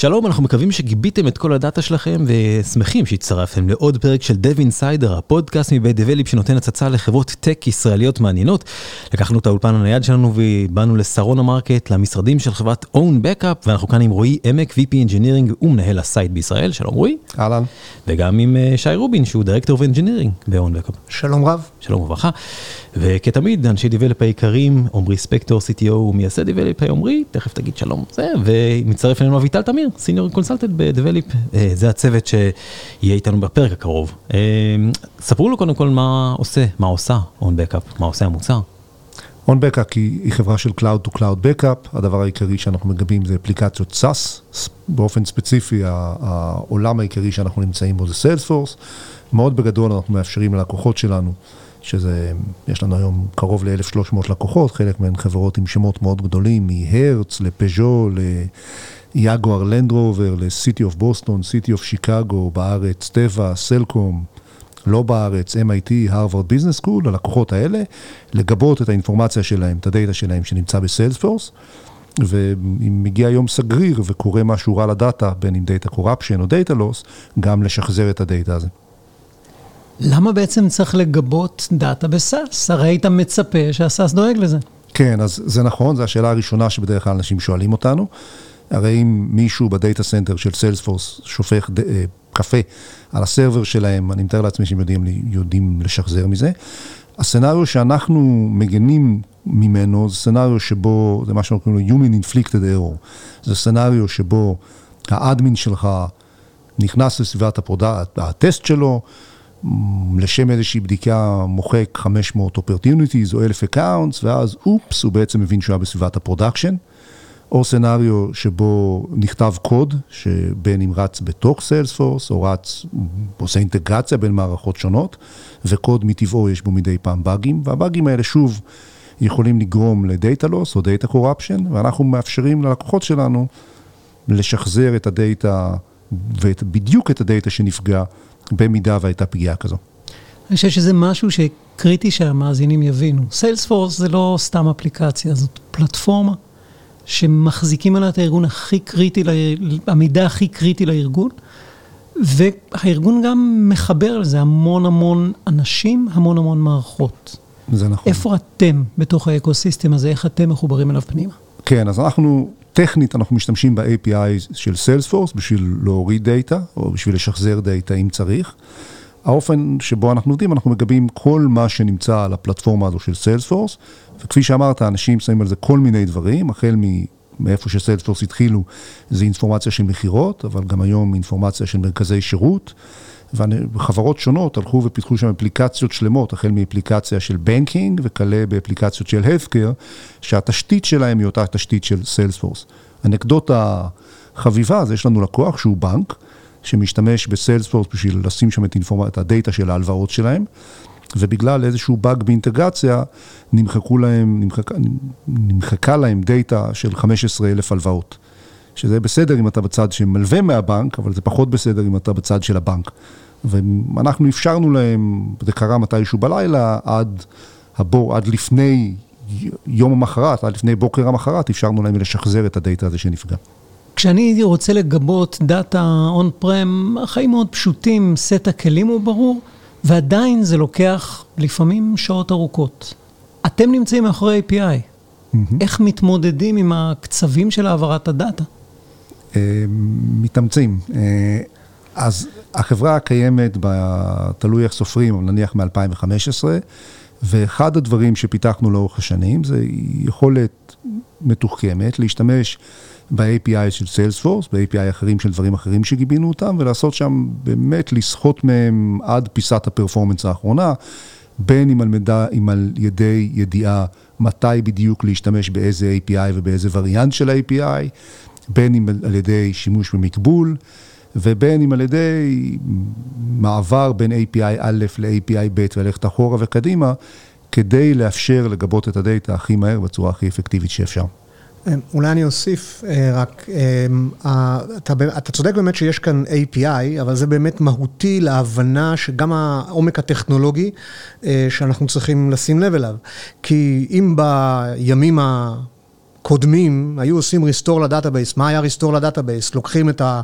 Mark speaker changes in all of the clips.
Speaker 1: שלום, אנחנו מקווים שגיביתם את כל הדאטה שלכם ושמחים שהצטרפתם לעוד פרק של Dev Insider, הפודקאסט מבית Develeap שנותן הצצה לחברות טק ישראליות מעניינות. לקחנו את האולפן הנייד שלנו ובאנו לשרונה מרקט, למשרדים של חברת Own Backup, ואנחנו כאן עם רועי עמק, VP Engineering ומנהל ה site בישראל. שלום רועי.
Speaker 2: אהלן.
Speaker 1: וגם עם אה, שי רובין שהוא Director of Engineering ב-Own Backup.
Speaker 2: שלום רב.
Speaker 1: שלום וברכה. וכתמיד, אנשי Develeap העיקריים, עמרי ספקטור, CTO ומייסד Develeap, עמרי, תכף תגיד שלום. זה, ומצטרף אלינו אביטל תמיר, senior consultant ב Develeap, זה הצוות שיהיה איתנו בפרק הקרוב. אה, ספרו לו קודם כל מה עושה, מה עושה On Backup, מה עושה המוצר.
Speaker 2: Backup היא, היא חברה של Cloud to Cloud Backup, הדבר העיקרי שאנחנו מגבים זה אפליקציות SAS, באופן ספציפי העולם העיקרי שאנחנו נמצאים בו זה Salesforce, מאוד בגדול אנחנו מאפשרים ללקוחות שלנו. שזה, יש לנו היום קרוב ל-1,300 לקוחות, חלק מהן חברות עם שמות מאוד גדולים, מהרץ לפז'ו, ל Jaguar Land Rover, ל City of Boston, City of Chicago, בארץ, טבע, סלקום, לא בארץ, MIT, Harvard Business School, הלקוחות האלה, לגבות את האינפורמציה שלהם, את הדאטה שלהם שנמצא ב Salesforce. ואם מגיע יום סגריר וקורה משהו רע לדאטה, בין אם data corruption או data loss, גם לשחזר את הדאטה הזה.
Speaker 3: למה בעצם צריך לגבות דאטה ב SaaS? הרי היית מצפה שה SaaS דואג לזה.
Speaker 2: כן, אז זה נכון, זו השאלה הראשונה שבדרך כלל אנשים שואלים אותנו. הרי אם מישהו ב data center של Salesforce שופך ד, אה, קפה על ה server שלהם, אני מתאר לעצמי שהם יודעים, יודעים לשחזר מזה. ה scenario שאנחנו מגנים ממנו זה scenario שבו, זה מה שאנחנו קוראים לו Human Inflicted Error. זה scenario שבו ה admin שלך נכנס לסביבת ה product, ה test שלו, לשם איזושהי בדיקה מוחק 500 opportunities או 1,000 accounts, ואז אופס, הוא בעצם מבין שהוא היה בסביבת ה production. או scenario שבו נכתב קוד, שבין אם רץ בתוך Salesforce, או רץ, עושה אינטגרציה בין מערכות שונות, וקוד מטבעו יש בו מדי פעם באגים, והבאגים האלה שוב יכולים לגרום ל data loss או data corruption, ואנחנו מאפשרים ללקוחות שלנו לשחזר את הדאטה, ובדיוק את הדאטה שנפגע במידה והייתה פגיעה כזו.
Speaker 3: אני חושב שזה משהו שקריטי שהמאזינים יבינו. Salesforce זה לא סתם אפליקציה, זאת פלטפורמה שמחזיקים עליה את הארגון הכי קריטי, המידע הכי קריטי לארגון, והארגון גם מחבר לזה המון המון אנשים, המון המון מערכות.
Speaker 2: זה נכון.
Speaker 3: איפה אתם בתוך האקוסיסטם הזה, איך אתם מחוברים אליו פנימה?
Speaker 2: כן, אז אנחנו, טכנית אנחנו משתמשים ב-API של Salesforce בשביל להוריד דאטה, או בשביל לשחזר דאטה אם צריך. האופן שבו אנחנו עובדים, אנחנו מגבים כל מה שנמצא על הפלטפורמה הזו של Salesforce, וכפי שאמרת, אנשים שמים על זה כל מיני דברים, החל מאיפה ש Salesforce התחילו, זה אינפורמציה של מכירות, אבל גם היום אינפורמציה של מרכזי שירות. וחברות שונות הלכו ופיתחו שם אפליקציות שלמות, החל מאפליקציה של banking וכלה באפליקציות של healthcare, שהתשתית שלהם היא אותה תשתית של Salesforce. אנקדוטה חביבה, אז יש לנו לקוח שהוא בנק, שמשתמש ב Salesforce בשביל לשים שם את, אינפורמ... את הדאטה של ההלוואות שלהם, ובגלל איזשהו באג באינטגרציה, נמחקו להם, נמחק, נמחקה להם דאטה של 15 אלף הלוואות. שזה בסדר אם אתה בצד שמלווה מהבנק, אבל זה פחות בסדר אם אתה בצד של הבנק. ואנחנו אפשרנו להם, זה קרה מתישהו בלילה, עד הבור, עד לפני יום המחרת, עד לפני בוקר המחרת, אפשרנו להם לשחזר את הדאטה הזה שנפגע.
Speaker 3: כשאני רוצה לגבות דאטה און פרם, החיים מאוד פשוטים, סט הכלים הוא ברור, ועדיין זה לוקח לפעמים שעות ארוכות. אתם נמצאים מאחורי API. Mm-hmm. איך מתמודדים עם הקצבים של העברת הדאטה?
Speaker 2: מתאמצים. אה, אז החברה קיימת, תלוי איך סופרים, נניח מ-2015, ואחד הדברים שפיתחנו לאורך השנים זה יכולת מתוחכמת להשתמש ב-API של Salesforce, ב-API אחרים של דברים אחרים שגיבינו אותם, ולעשות שם באמת לסחוט מהם עד פיסת הפרפורמנס האחרונה, בין אם על, מידע, אם על ידי ידיעה מתי בדיוק להשתמש באיזה API ובאיזה וריאנט של API, בין אם על ידי שימוש במקבול, ובין אם על ידי מעבר בין API א' ל-API ב' וללכת אחורה וקדימה, כדי לאפשר לגבות את הדאטה הכי מהר בצורה הכי אפקטיבית שאפשר.
Speaker 4: אולי אני אוסיף אה, רק, אה, אתה, אתה צודק באמת שיש כאן API, אבל זה באמת מהותי להבנה שגם העומק הטכנולוגי אה, שאנחנו צריכים לשים לב אליו. כי אם בימים ה... קודמים היו עושים restore ל database, מה היה restore ל database? לוקחים את, ה,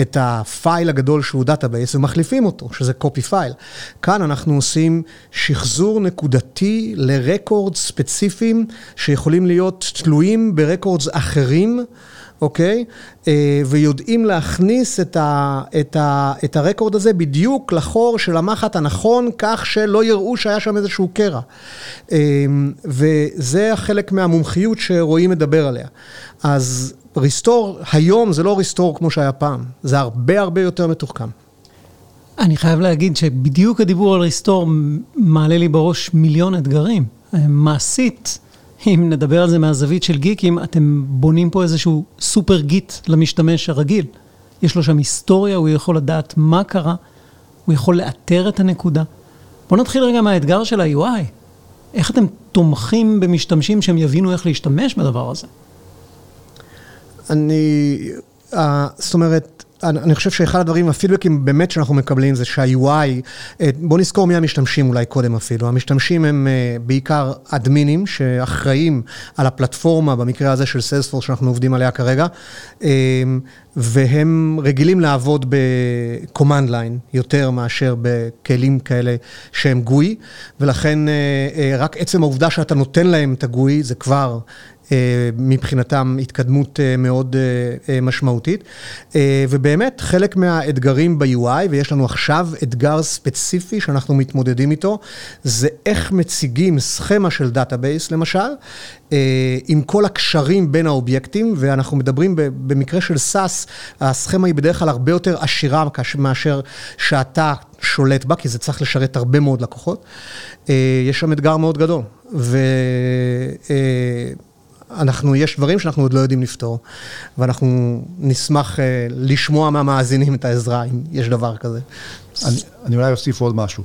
Speaker 4: את ה file הגדול שהוא database ומחליפים אותו, שזה copy file. כאן אנחנו עושים שחזור נקודתי ל records ספציפיים שיכולים להיות תלויים ב records אחרים. אוקיי? אה, ויודעים להכניס את, ה, את, ה, את ה record הזה בדיוק לחור של המחט הנכון, כך שלא יראו שהיה שם איזשהו קרע. אה, וזה החלק מהמומחיות שרועי מדבר עליה. אז ריסטור היום זה לא ריסטור כמו שהיה פעם, זה הרבה הרבה יותר מתוחכם.
Speaker 3: אני חייב להגיד שבדיוק הדיבור על ריסטור מעלה לי בראש מיליון אתגרים. אה, מעשית, אם נדבר על זה מהזווית של גיקים, אתם בונים פה איזשהו סופר גיט למשתמש הרגיל. יש לו שם היסטוריה, הוא יכול לדעת מה קרה, הוא יכול לאתר את הנקודה. בואו נתחיל רגע מהאתגר של ה-UI. איך אתם תומכים במשתמשים שהם יבינו איך להשתמש בדבר הזה?
Speaker 4: אני, זאת אומרת, אני חושב שאחד הדברים, הפידבקים באמת שאנחנו מקבלים זה שה-UI, אה, בואו נזכור מי המשתמשים אולי קודם אפילו. המשתמשים הם אה, בעיקר אדמינים שאחראים על הפלטפורמה, במקרה הזה של סיילספורס שאנחנו עובדים עליה כרגע, אה, והם רגילים לעבוד ב-command line יותר מאשר בכלים כאלה שהם GUI, ולכן רק עצם העובדה שאתה נותן להם את ה GUI זה כבר מבחינתם התקדמות אה, מאוד אה, משמעותית. ובאמת, חלק מהאתגרים ב-UI, ויש לנו עכשיו אתגר ספציפי שאנחנו מתמודדים איתו, זה איך מציגים סכמה של database, למשל, עם כל הקשרים בין האובייקטים, ואנחנו מדברים במקרה של SAS, הסכמה היא בדרך כלל הרבה יותר עשירה מאשר שאתה שולט בה, כי זה צריך לשרת הרבה מאוד לקוחות. יש שם אתגר מאוד גדול. ו... אנחנו, יש דברים שאנחנו עוד לא יודעים לפתור, ואנחנו נשמח uh, לשמוע מהמאזינים את העזרה, אם יש דבר כזה.
Speaker 2: אני, אני אולי אוסיף עוד משהו.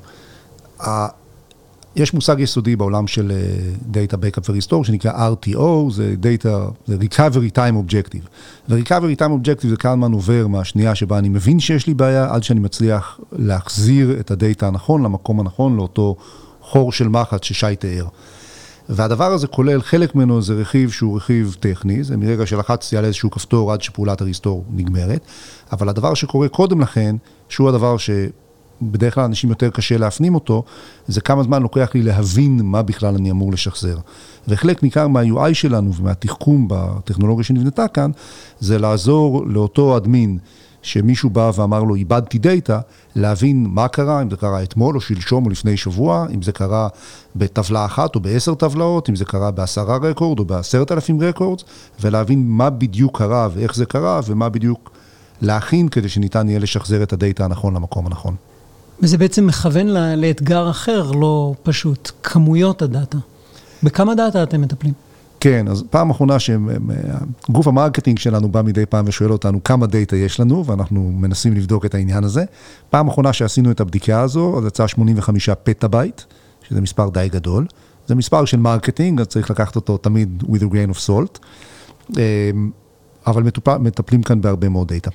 Speaker 2: יש מושג יסודי בעולם של uh, Data Backup ו-Restore שנקרא RTO, זה Data, זה Recovery Time Objective. ו-Recovery Time Objective זה כמה עובר מהשנייה שבה אני מבין שיש לי בעיה, עד שאני מצליח להחזיר את הדאטה הנכון למקום הנכון, לאותו חור של מחט ששי תיאר. והדבר הזה כולל, חלק ממנו זה רכיב שהוא רכיב טכני, זה מרגע שלחצתי על איזשהו כפתור עד שפעולת הריסטור נגמרת, אבל הדבר שקורה קודם לכן, שהוא הדבר שבדרך כלל אנשים יותר קשה להפנים אותו, זה כמה זמן לוקח לי להבין מה בכלל אני אמור לשחזר. וחלק ניכר מה-UI שלנו ומהתחכום בטכנולוגיה שנבנתה כאן, זה לעזור לאותו אדמין. שמישהו בא ואמר לו, איבדתי דאטה, להבין מה קרה, אם זה קרה אתמול או שלשום או לפני שבוע, אם זה קרה בטבלה אחת או בעשר טבלאות, אם זה קרה בעשרה רקורד או בעשרת אלפים רקורד, ולהבין מה בדיוק קרה ואיך זה קרה ומה בדיוק להכין כדי שניתן יהיה לשחזר את הדאטה הנכון למקום הנכון.
Speaker 3: וזה בעצם מכוון לאתגר אחר, לא פשוט, כמויות הדאטה. בכמה דאטה אתם מטפלים?
Speaker 2: כן, אז פעם אחרונה שגוף ה marketing שלנו בא מדי פעם ושואל אותנו כמה דאטה יש לנו, ואנחנו מנסים לבדוק את העניין הזה. פעם אחרונה שעשינו את הבדיקה הזו, אז יצא 85 פטה בייט, שזה מספר די גדול. זה מספר של marketing, אז צריך לקחת אותו תמיד with a grain of salt. אמ, אבל מטופ... מטפלים כאן בהרבה מאוד דאטה.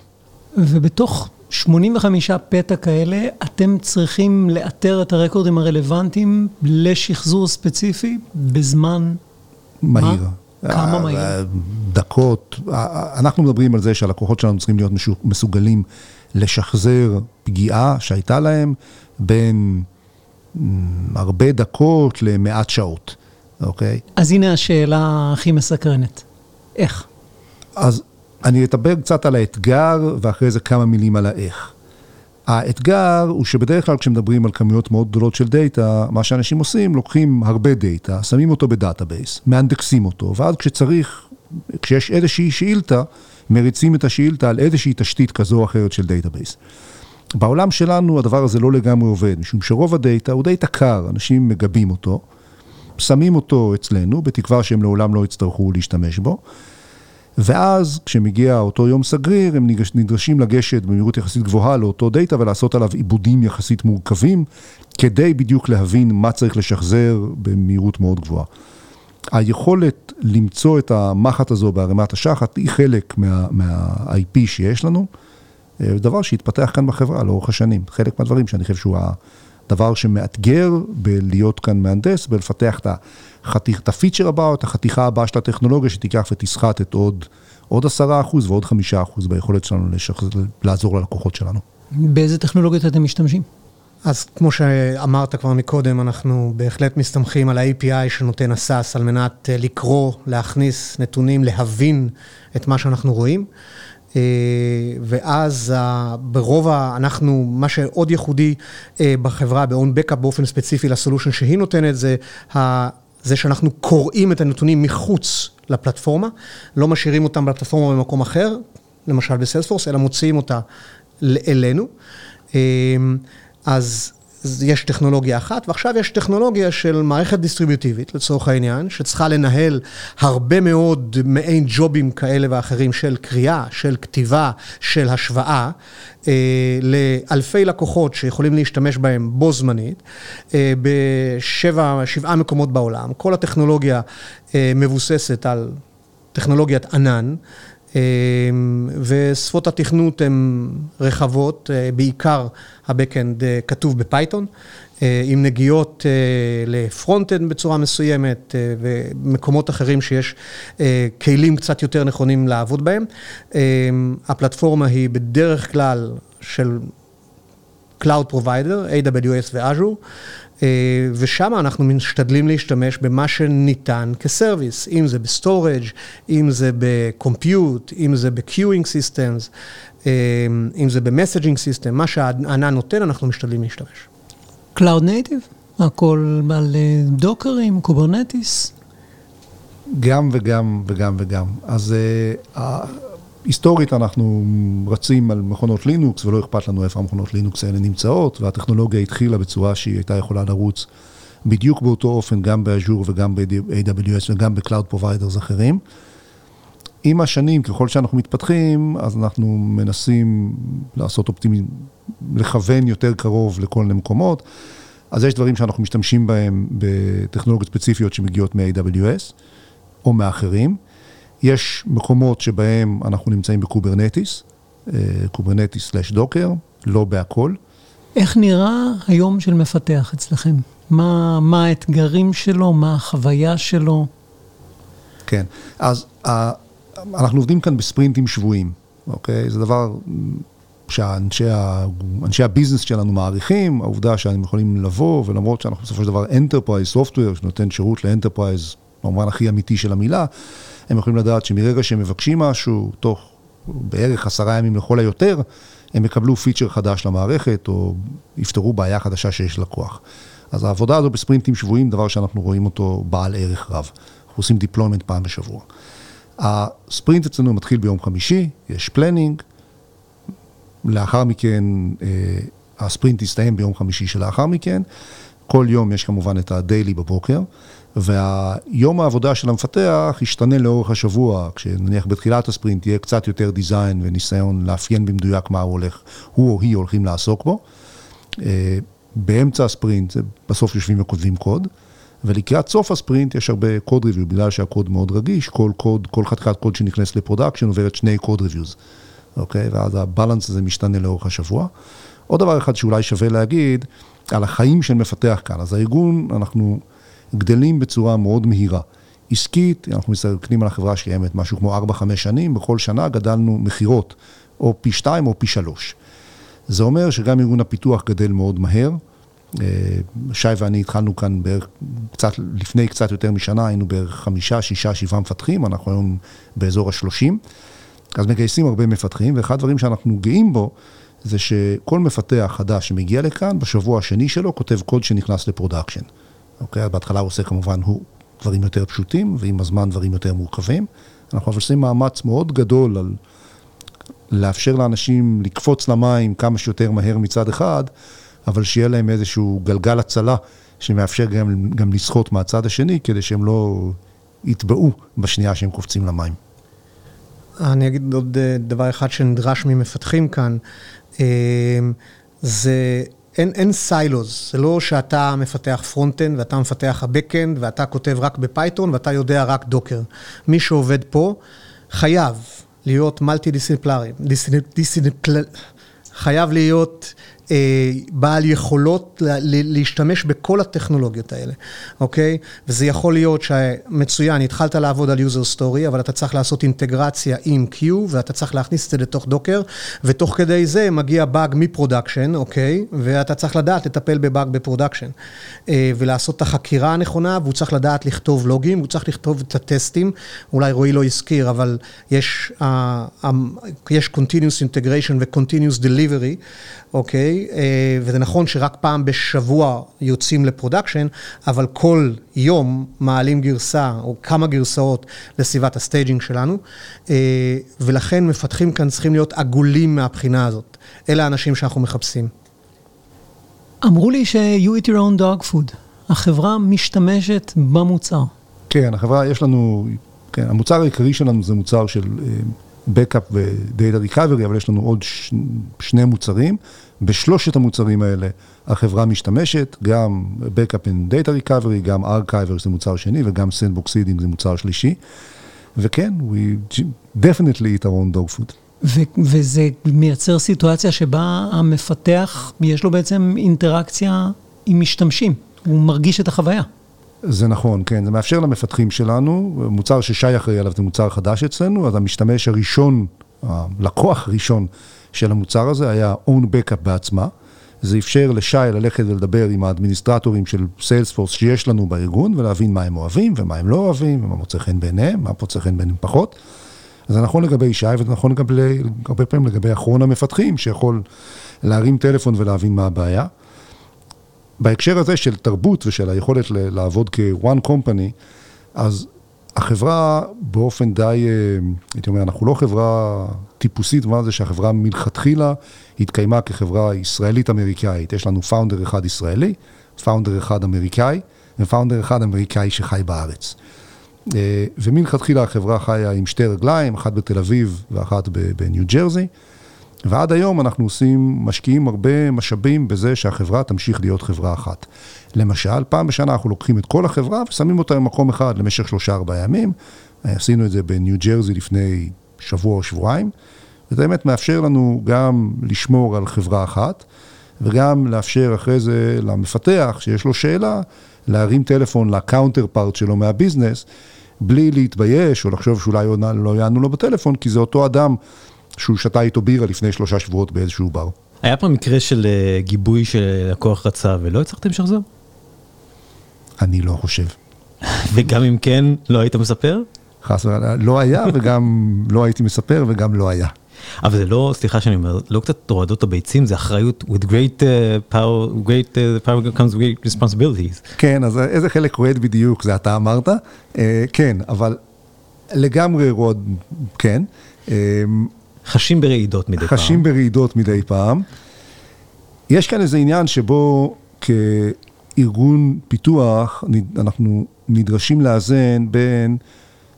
Speaker 3: ובתוך 85 פטה כאלה, אתם צריכים לאתר את הרקורדים הרלוונטיים לשחזור ספציפי בזמן
Speaker 2: מהיר.
Speaker 3: כמה מהיר?
Speaker 2: דקות. אנחנו מדברים על זה שהלקוחות שלנו צריכים להיות מסוגלים לשחזר פגיעה שהייתה להם בין הרבה דקות למעט שעות, אוקיי?
Speaker 3: אז הנה השאלה הכי מסקרנת. איך?
Speaker 2: אז אני אדבר קצת על האתגר, ואחרי זה כמה מילים על האיך. האתגר הוא שבדרך כלל כשמדברים על כמויות מאוד גדולות של דאטה, מה שאנשים עושים, לוקחים הרבה דאטה, שמים אותו ב database, מאנדקסים אותו, ואז כשצריך, כשיש איזושהי שאילתה, מריצים את השאילתה על איזושהי תשתית כזו או אחרת של database. בעולם שלנו הדבר הזה לא לגמרי עובד, משום שרוב הדאטה הוא דאטה קר, אנשים מגבים אותו, שמים אותו אצלנו, בתקווה שהם לעולם לא יצטרכו להשתמש בו. ואז כשמגיע אותו יום סגריר, הם נדרשים לגשת במהירות יחסית גבוהה לאותו דאטה ולעשות עליו עיבודים יחסית מורכבים, כדי בדיוק להבין מה צריך לשחזר במהירות מאוד גבוהה. היכולת למצוא את המחט הזו בערימת השחת היא חלק מה, מה-IP שיש לנו, דבר שהתפתח כאן בחברה לאורך השנים. חלק מהדברים שאני חושב שהוא דבר שמאתגר בלהיות כאן מהנדס ולפתח את החתיך, את הפיצ'ר הבא או את החתיכה הבאה של הטכנולוגיה שתיקח ותסחט את עוד, עוד עשרה אחוז ועוד חמישה אחוז ביכולת שלנו לשח... לעזור ללקוחות שלנו.
Speaker 3: באיזה טכנולוגיות אתם משתמשים?
Speaker 4: אז כמו שאמרת כבר מקודם, אנחנו בהחלט מסתמכים על ה-API שנותן הסאס על מנת אה, לקרוא, להכניס נתונים, להבין את מה שאנחנו רואים. אה, ואז ברוב ה... אנחנו, מה שעוד ייחודי אה, בחברה, ב-on backup באופן ספציפי לסולושן שהיא נותנת, זה זה שאנחנו קוראים את הנתונים מחוץ לפלטפורמה, לא משאירים אותם בפלטפורמה במקום אחר, למשל בסיילספורס, אלא מוציאים אותה אלינו. אז יש טכנולוגיה אחת, ועכשיו יש טכנולוגיה של מערכת דיסטריביוטיבית, לצורך העניין, שצריכה לנהל הרבה מאוד מעין ג'ובים כאלה ואחרים של קריאה, של כתיבה, של השוואה, אה, לאלפי לקוחות שיכולים להשתמש בהם בו זמנית, אה, בשבע, שבעה מקומות בעולם. כל הטכנולוגיה אה, מבוססת על טכנולוגיית ענן. אמ, ושפות התכנות הן רחבות, אה, בעיקר ה-Backend אה, כתוב בפייתון, אה, עם נגיעות ל front-end בצורה מסוימת ומקומות אחרים שיש כלים קצת יותר נכונים לעבוד בהם. הפלטפורמה היא בדרך כלל של Cloud Provider, AWS ו-Azure. אה, ושם אנחנו משתדלים להשתמש במה שניתן כ service, אם זה ב storage, אם זה ב compute, אם זה ב queueing systems, אה, אם זה ב messaging system, מה שהענן נותן, אנחנו משתדלים להשתמש.
Speaker 3: Cloud Native? הכל על Dockerים, Kubernetes?
Speaker 2: גם וגם וגם וגם. אז uh, היסטורית אנחנו רצים על מכונות לינוקס ולא אכפת לנו איפה המכונות לינוקס האלה נמצאות והטכנולוגיה התחילה בצורה שהיא הייתה יכולה לרוץ בדיוק באותו אופן גם ב-Azure וגם ב-AWS וגם ב-Cloud Providers אחרים. עם השנים, ככל שאנחנו מתפתחים, אז אנחנו מנסים לעשות אופטימיז, לכוון יותר קרוב לכל מיני מקומות. אז יש דברים שאנחנו משתמשים בהם בטכנולוגיות ספציפיות שמגיעות מ-AWS או מאחרים. יש מקומות שבהם אנחנו נמצאים ב-Kubernetes, אה, Kubernetes slash Docker, לא בהכל.
Speaker 3: איך נראה היום של מפתח אצלכם? מה, מה האתגרים שלו, מה החוויה שלו?
Speaker 2: כן, אז אנחנו עובדים כאן בספרינטים שבועיים, אוקיי? זה דבר שאנשי ה-business שלנו מעריכים, העובדה שהם יכולים לבוא, ולמרות שאנחנו בסופו של דבר enterprise software, שנותן שירות ל-enterprise, במובן הכי אמיתי של המילה, הם יכולים לדעת שמרגע שהם מבקשים משהו, תוך בערך עשרה ימים לכל היותר, הם יקבלו feature חדש למערכת, או יפתרו בעיה חדשה שיש לקוח. אז העבודה הזו בספרינטים שבועיים, דבר שאנחנו רואים אותו בעל ערך רב. אנחנו עושים deployment פעם בשבוע. ה-sprint אצלנו מתחיל ביום חמישי, יש planning, לאחר מכן אה, ה-sprint יסתיים ביום חמישי שלאחר מכן. כל יום יש כמובן את ה-daily בבוקר. והיום העבודה של המפתח ישתנה לאורך השבוע, כשנניח בתחילת ה-sprint יהיה קצת יותר design וניסיון לאפיין במדויק מה הוא הולך, הוא או היא הולכים לעסוק בו. אה, באמצע הספרינט בסוף יושבים וכותבים קוד, ולקראת סוף ה-sprint יש הרבה code review, בגלל שהקוד מאוד רגיש, כל קוד, כל חתיכת קוד שנכנס ל-production עוברת שני code reviews, אוקיי? ואז ה-balance הזה משתנה לאורך השבוע. עוד דבר אחד שאולי שווה להגיד, על החיים של מפתח כאן. אז הארגון, אנחנו גדלים בצורה מאוד מהירה. עסקית, אנחנו מסתכלים על החברה שקיימת משהו כמו 4-5 שנים, בכל שנה גדלנו מכירות או פי 2 או פי 3. זה אומר שגם ארגון הפיתוח גדל מאוד מהר. אה, שי ואני התחלנו כאן בערך, קצת, לפני קצת יותר משנה, היינו בערך חמישה, שישה, שבעה מפתחים, אנחנו היום באזור השלושים. אז מגייסים הרבה מפתחים, ואחד הדברים שאנחנו גאים בו, זה שכל מפתח חדש שמגיע לכאן, בשבוע השני שלו כותב קוד שנכנס ל-production. אוקיי? בהתחלה הוא עושה כמובן הוא דברים יותר פשוטים, ועם הזמן דברים יותר מורכבים. אנחנו עושים מאמץ מאוד גדול על לאפשר לאנשים לקפוץ למים כמה שיותר מהר מצד אחד, אבל שיהיה להם איזשהו גלגל הצלה שמאפשר גם, גם לשחות מהצד השני, כדי שהם לא יטבעו בשנייה שהם קופצים למים.
Speaker 4: אני אגיד עוד אה, דבר אחד שנדרש ממפתחים כאן, אה, זה אין, אין silos, זה לא שאתה מפתח front-end ואתה מפתח ה-back-end ואתה כותב רק ב-Python ואתה יודע רק Docker. מי שעובד פה חייב להיות מולטי דיסציפלינרי, חייב להיות בעל יכולות להשתמש בכל הטכנולוגיות האלה, אוקיי? וזה יכול להיות שמצוין, התחלת לעבוד על user story, אבל אתה צריך לעשות אינטגרציה עם queue, ואתה צריך להכניס את זה לתוך Docker, ותוך כדי זה מגיע באג מ-production, אוקיי? ואתה צריך לדעת לטפל בבאג ב-production, ולעשות את החקירה הנכונה, והוא צריך לדעת לכתוב לוגים, הוא צריך לכתוב את הטסטים, אולי רועי לא הזכיר, אבל יש, uh, um, יש Continuous Integration ו-Continuous Delivery, אוקיי? Uh, וזה נכון שרק פעם בשבוע יוצאים ל-production, אבל כל יום מעלים גרסה, או כמה גרסאות לסביבת ה-staging שלנו, uh, ולכן מפתחים כאן צריכים להיות עגולים מהבחינה הזאת. אלה האנשים שאנחנו מחפשים.
Speaker 3: אמרו לי ש-you eat your own dog food. החברה משתמשת במוצר.
Speaker 2: כן, החברה, יש לנו, כן, המוצר העיקרי שלנו זה מוצר של Backup ו-Data Recovery, אבל יש לנו עוד ש, שני מוצרים. בשלושת המוצרים האלה החברה משתמשת, גם Backup and Data Recovery, גם Archiver זה מוצר שני, וגם Sandbox Seeding זה מוצר שלישי. וכן, we definitely eat our own dog food.
Speaker 3: ו- וזה מייצר סיטואציה שבה המפתח, יש לו בעצם אינטראקציה עם משתמשים, הוא מרגיש את החוויה.
Speaker 2: זה נכון, כן, זה מאפשר למפתחים שלנו, מוצר ששי אחראי עליו זה מוצר חדש אצלנו, אז המשתמש הראשון, הלקוח הראשון של המוצר הזה היה own backup בעצמה. זה אפשר לשי ללכת ולדבר עם האדמיניסטרטורים של סיילספורס שיש לנו בארגון ולהבין מה הם אוהבים ומה הם לא אוהבים ומה מוצא חן בעיניהם, מה מוצא חן בעיניהם פחות. זה נכון לגבי שי וזה נכון לגבי, הרבה פעמים לגבי אחרון המפתחים שיכול להרים טלפון ולהבין מה הבעיה. בהקשר הזה של תרבות ושל היכולת לעבוד כ-one company, אז החברה באופן די, אה, הייתי אומר, אנחנו לא חברה טיפוסית, במובן הזה שהחברה מלכתחילה התקיימה כחברה ישראלית-אמריקאית. יש לנו פאונדר אחד ישראלי, פאונדר אחד אמריקאי, ופאונדר אחד אמריקאי שחי בארץ. אה, ומלכתחילה החברה חיה עם שתי רגליים, אחת בתל אביב ואחת בניו ג'רזי. ועד היום אנחנו עושים, משקיעים הרבה משאבים בזה שהחברה תמשיך להיות חברה אחת. למשל, פעם בשנה אנחנו לוקחים את כל החברה ושמים אותה במקום אחד למשך שלושה ארבעה ימים. עשינו את זה בניו ג'רזי לפני שבוע או שבועיים, וזה באמת מאפשר לנו גם לשמור על חברה אחת, וגם לאפשר אחרי זה למפתח שיש לו שאלה, להרים טלפון לקאונטר פארט שלו מהביזנס, בלי להתבייש או לחשוב שאולי לא יענו לו בטלפון, כי זה אותו אדם שהוא שתה איתו בירה לפני שלושה שבועות באיזשהו בר.
Speaker 1: היה פעם מקרה של uh, גיבוי שלקוח רצה ולא הצלחתם לשחזר?
Speaker 2: אני לא חושב.
Speaker 1: וגם אם כן, לא היית מספר?
Speaker 2: חס וחלילה, לא היה וגם לא הייתי מספר וגם לא היה.
Speaker 1: אבל זה לא, סליחה שאני אומר, לא קצת הורדות הביצים, זה אחריות with great uh, power, great uh, power comes great responsibilities.
Speaker 2: כן, אז איזה חלק רועד בדיוק, זה אתה אמרת? Uh, כן, אבל לגמרי רועד, כן. Uh,
Speaker 1: חשים ברעידות מדי
Speaker 2: חשים פעם. חשים ברעידות מדי פעם. יש כאן איזה עניין שבו כארגון פיתוח, אנחנו נדרשים לאזן בין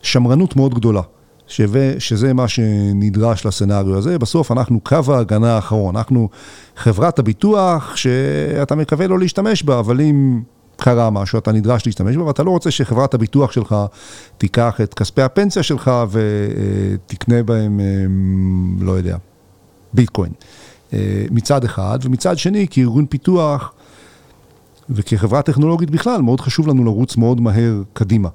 Speaker 2: שמרנות מאוד גדולה, שווה, שזה מה שנדרש לסצנריו הזה. בסוף אנחנו קו ההגנה האחרון, אנחנו חברת הביטוח שאתה מקווה לא להשתמש בה, אבל אם קרה משהו, אתה נדרש להשתמש בה, ואתה לא רוצה שחברת הביטוח שלך תיקח את כספי הפנסיה שלך ותקנה בהם, אה, לא יודע, ביטקוין. אה, מצד אחד, ומצד שני, כארגון פיתוח וכחברה טכנולוגית בכלל, מאוד חשוב לנו לרוץ מאוד מהר קדימה.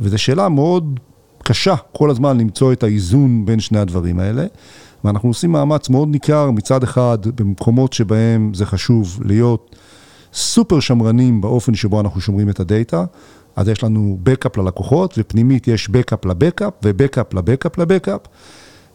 Speaker 2: וזו שאלה מאוד קשה כל הזמן למצוא את האיזון בין שני הדברים האלה. ואנחנו עושים מאמץ מאוד ניכר מצד אחד במקומות שבהם זה חשוב להיות סופר שמרנים באופן שבו אנחנו שומרים את ה-data. אז יש לנו backup ללקוחות, ופנימית יש בקאפ לבקאפ, ובקאפ לבקאפ לבקאפ.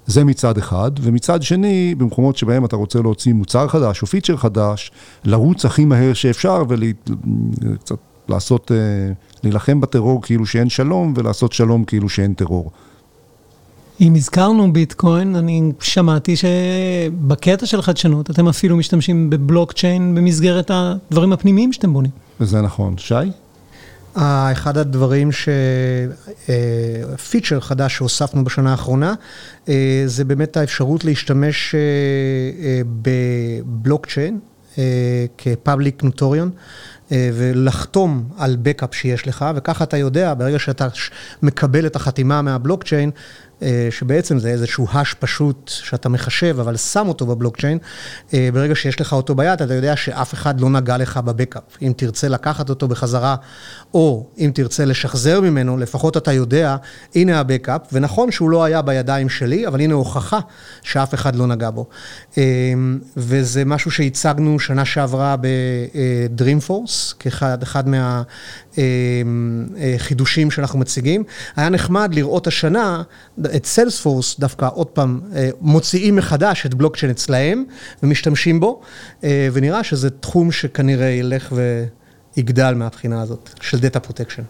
Speaker 2: זה מצד אחד, ומצד שני, במקומות שבהם אתה רוצה להוציא מוצר חדש או feature חדש, לרוץ הכי מהר שאפשר וקצת לעשות, אה, להילחם בטרור כאילו שאין שלום, ולעשות שלום כאילו שאין טרור.
Speaker 3: אם הזכרנו ביטקוין, אני שמעתי שבקטע של חדשנות אתם אפילו משתמשים בבלוקצ'יין במסגרת הדברים הפנימיים שאתם בונים.
Speaker 2: וזה נכון. שי?
Speaker 4: אחד הדברים ש... פיצ'ר חדש שהוספנו בשנה האחרונה, אה, זה באמת האפשרות להשתמש אה, אה, בבלוקצ'יין כפאבליק נוטוריון. ולחתום על בקאפ שיש לך, וככה אתה יודע, ברגע שאתה מקבל את החתימה מהבלוקצ'יין, אה, שבעצם זה איזשהו האש פשוט שאתה מחשב, אבל שם אותו בבלוקצ'יין. אה, ברגע שיש לך אותו ביד, אתה יודע שאף אחד לא נגע לך בבקאפ. אם תרצה לקחת אותו בחזרה, או אם תרצה לשחזר ממנו, לפחות אתה יודע, הנה הבקאפ, ונכון שהוא לא היה בידיים שלי, אבל הנה הוכחה שאף אחד לא נגע בו. וזה משהו שהצגנו שנה שעברה ב-Dreamforce, כאחד אחד מהחידושים שאנחנו מציגים. היה נחמד לראות השנה את Salesforce דווקא עוד פעם מוציאים מחדש את בלוקצ'יין אצלהם ומשתמשים בו, ונראה שזה תחום שכנראה ילך ויגדל מהבחינה הזאת של data protection.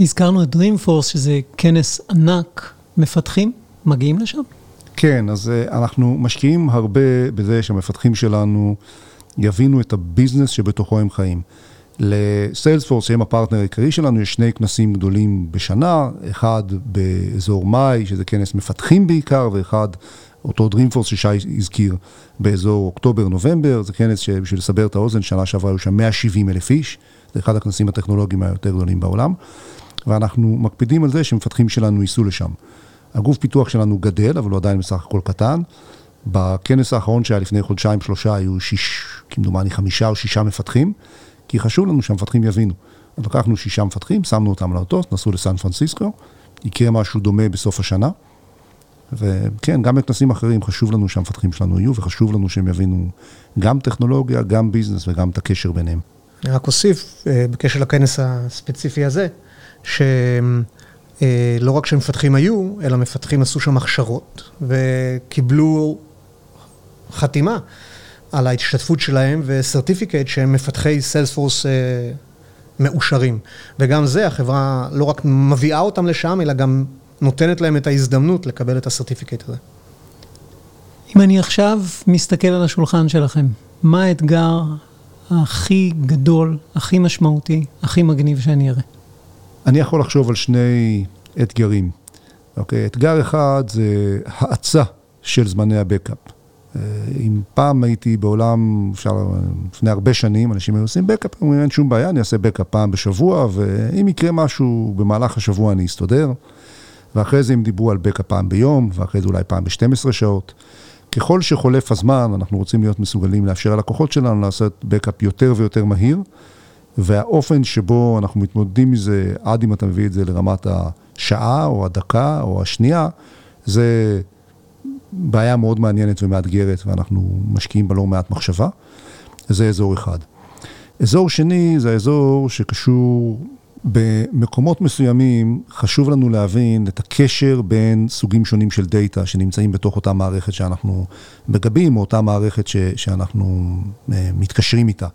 Speaker 3: הזכרנו את Dreamforce, שזה כנס ענק, מפתחים מגיעים לשם?
Speaker 2: כן, אז אנחנו משקיעים הרבה בזה שהמפתחים שלנו יבינו את ה-business שבתוכו הם חיים. לסיילספורס, שהם הפרטנר העיקרי שלנו, יש שני כנסים גדולים בשנה, אחד באזור מאי, שזה כנס מפתחים בעיקר, ואחד, אותו Dreamforce ששי הזכיר, באזור אוקטובר-נובמבר, זה כנס שבשביל לסבר את האוזן, שנה שעברה היו שם 170 אלף איש, זה אחד הכנסים הטכנולוגיים היותר גדולים בעולם, ואנחנו מקפידים על זה שמפתחים שלנו ייסעו לשם. הגוף פיתוח שלנו גדל, אבל הוא עדיין בסך הכל קטן. בכנס האחרון שהיה לפני חודשיים, שלושה, היו שיש, כמדומני חמישה או שישה מפתחים. כי חשוב לנו שהמפתחים יבינו. אז לקחנו שישה מפתחים, שמנו אותם על האוטוס, נסעו לסן פרנסיסקו, יקרה משהו דומה בסוף השנה. וכן, גם בכנסים אחרים חשוב לנו שהמפתחים שלנו יהיו, וחשוב לנו שהם יבינו גם טכנולוגיה, גם ביזנס וגם את הקשר ביניהם.
Speaker 4: אני רק אוסיף, בקשר לכנס הספציפי הזה, שלא רק שמפתחים היו, אלא מפתחים עשו שם הכשרות, וקיבלו חתימה. על ההשתתפות שלהם וסרטיפיקט שהם מפתחי סיילספורס מאושרים. וגם זה, החברה לא רק מביאה אותם לשם, אלא גם נותנת להם את ההזדמנות לקבל את הסרטיפיקט הזה.
Speaker 3: אם אני עכשיו מסתכל על השולחן שלכם, מה האתגר הכי גדול, הכי משמעותי, הכי מגניב שאני אראה?
Speaker 2: אני יכול לחשוב על שני אתגרים. אוקיי, אתגר אחד זה האצה של זמני ה-backup. אם פעם הייתי בעולם, אפשר, לפני הרבה שנים, אנשים היו עושים backup, אומרים, אין שום בעיה, אני אעשה backup פעם בשבוע, ואם יקרה משהו במהלך השבוע אני אסתדר. ואחרי זה הם דיברו על backup פעם ביום, ואחרי זה אולי פעם ב-12 שעות. ככל שחולף הזמן, אנחנו רוצים להיות מסוגלים לאפשר ללקוחות שלנו לעשות backup יותר ויותר מהיר, והאופן שבו אנחנו מתמודדים מזה, עד אם אתה מביא את זה לרמת השעה, או הדקה, או השנייה, זה בעיה מאוד מעניינת ומאתגרת, ואנחנו משקיעים בה לא מעט מחשבה. זה אזור אחד. אזור שני זה האזור שקשור במקומות מסוימים, חשוב לנו להבין את הקשר בין סוגים שונים של דאטה שנמצאים בתוך אותה מערכת שאנחנו מגבים, או אותה מערכת ש, שאנחנו מתקשרים איתה.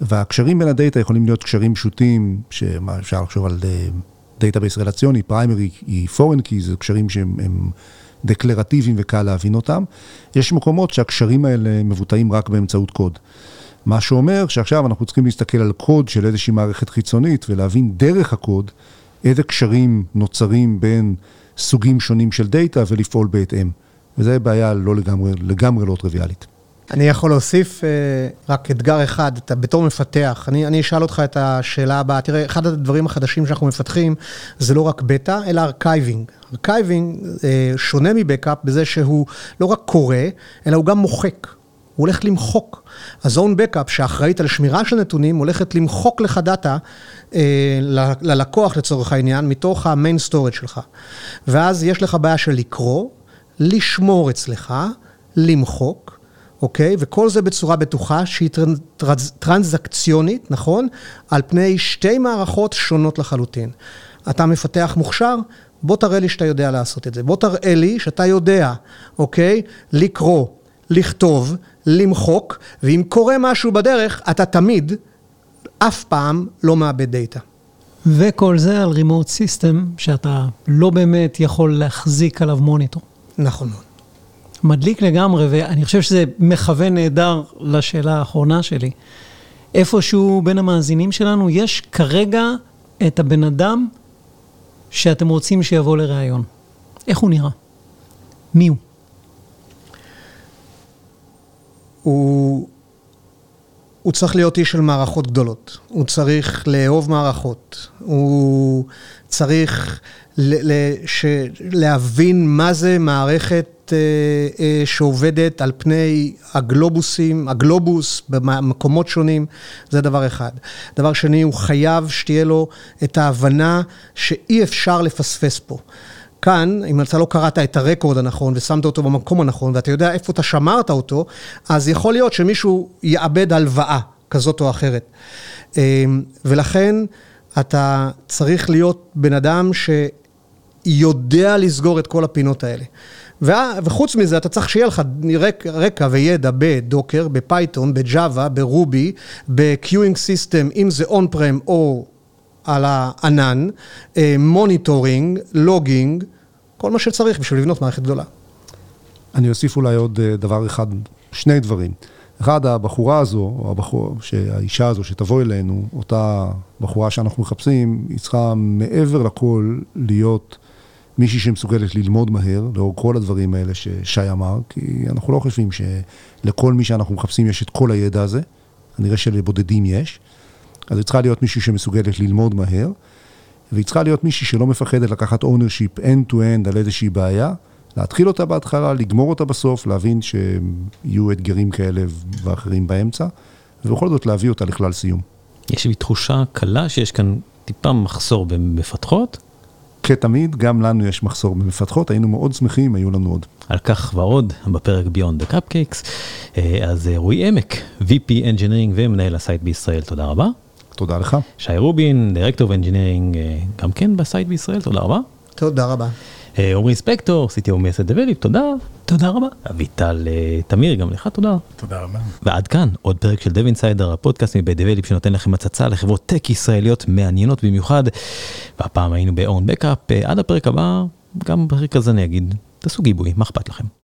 Speaker 2: והקשרים בין הדאטה יכולים להיות קשרים פשוטים, שאפשר לחשוב על database רלציוני, primary key foreign key, זה קשרים שהם דקלרטיביים וקל להבין אותם. יש מקומות שהקשרים האלה מבוטאים רק באמצעות קוד. מה שאומר שעכשיו אנחנו צריכים להסתכל על קוד של איזושהי מערכת חיצונית ולהבין דרך הקוד איזה קשרים נוצרים בין סוגים שונים של data ולפעול בהתאם. וזו בעיה לא לגמרי, לגמרי לא טריוויאלית.
Speaker 4: אני יכול להוסיף רק אתגר אחד, אתה בתור מפתח, אני, אני אשאל אותך את השאלה הבאה, תראה, אחד הדברים החדשים שאנחנו מפתחים זה לא רק backup, אלא archiving. archiving שונה מ backup בזה שהוא לא רק קורא, אלא הוא גם מוחק. הוא הולך למחוק. הזו backup שאחראית על שמירה של נתונים, הולכת למחוק לך data אה, ללקוח לצורך העניין, מתוך ה main storage שלך. ואז יש לך בעיה של לקרוא, לשמור אצלך, למחוק. אוקיי? וכל זה בצורה בטוחה שהיא טרנזקציונית, נכון? על פני שתי מערכות שונות לחלוטין. אתה מפתח מוכשר, בוא תראה לי שאתה יודע לעשות את זה. בוא תראה לי שאתה יודע, אוקיי? לקרוא, לכתוב, למחוק, ואם קורה משהו בדרך, אתה תמיד, אף פעם, לא מאבד data.
Speaker 3: וכל זה על remote system, שאתה לא באמת יכול להחזיק עליו מוניטור.
Speaker 4: נכון מאוד.
Speaker 3: מדליק לגמרי, ואני חושב שזה מכוון נהדר לשאלה האחרונה שלי. איפשהו בין המאזינים שלנו, יש כרגע את הבן אדם שאתם רוצים שיבוא לראיון. איך הוא נראה? מי הוא?
Speaker 4: הוא, הוא צריך להיות איש של מערכות גדולות, הוא צריך לאהוב מערכות, הוא צריך ל- ל- ש- להבין מה זה מערכת אה, אה, שעובדת על פני הגלובוסים, הגלובוס במקומות שונים, זה דבר אחד. דבר שני, הוא חייב שתהיה לו את ההבנה שאי אפשר לפספס פה. כאן, אם אתה לא קראת את הרקורד הנכון ושמת אותו במקום הנכון ואתה יודע איפה אתה שמרת אותו, אז יכול להיות שמישהו יאבד הלוואה כזאת או אחרת. ולכן אתה צריך להיות בן אדם שיודע לסגור את כל הפינות האלה. וחוץ מזה, אתה צריך שיהיה לך רקע וידע בדוקר, בפייתון, בג'אווה, ברובי, בקיואינג סיסטם, אם זה און פרם או על הענן, monitoring, logging, כל מה שצריך בשביל לבנות מערכת גדולה.
Speaker 2: אני אוסיף אולי עוד דבר אחד, שני דברים. אחד, הבחורה הזו, או הבחור, האישה הזו שתבוא אלינו, אותה בחורה שאנחנו מחפשים, היא צריכה מעבר לכל להיות מישהי שמסוגלת ללמוד מהר, לאור כל הדברים האלה ששי אמר, כי אנחנו לא חושבים שלכל מי שאנחנו מחפשים יש את כל הידע הזה, כנראה שלבודדים יש, אז היא צריכה להיות מישהי שמסוגלת ללמוד מהר, והיא צריכה להיות מישהי שלא מפחדת לקחת ownership end-to-end על איזושהי בעיה, להתחיל אותה בהתחלה, לגמור אותה בסוף, להבין שיהיו אתגרים כאלה ואחרים באמצע, ובכל זאת להביא אותה לכלל סיום.
Speaker 1: יש לי תחושה קלה שיש כאן טיפה מחסור במפתחות.
Speaker 2: כתמיד, גם לנו יש מחסור במפתחות, היינו מאוד שמחים, היו לנו עוד.
Speaker 1: על כך ועוד בפרק Beyond the Cupcakes. אז רועי עמק, VP Engineering ומנהל הסייט בישראל, תודה רבה.
Speaker 2: תודה לך.
Speaker 1: שי רובין, Director Engineering, גם כן בסייט בישראל, תודה רבה.
Speaker 4: תודה רבה.
Speaker 1: עמרי ספקטור, CTO מייסד דבליפ, תודה.
Speaker 3: תודה רבה.
Speaker 1: אביטל תמיר, גם לך תודה.
Speaker 5: תודה רבה.
Speaker 1: ועד כאן עוד פרק של דב אינסיידר, הפודקאסט מבית דבליפ שנותן לכם הצצה לחברות טק ישראליות מעניינות במיוחד. והפעם היינו ב-own backup, עד הפרק הבא, גם בפרק הזה אני אגיד, תעשו גיבוי, מה אכפת לכם.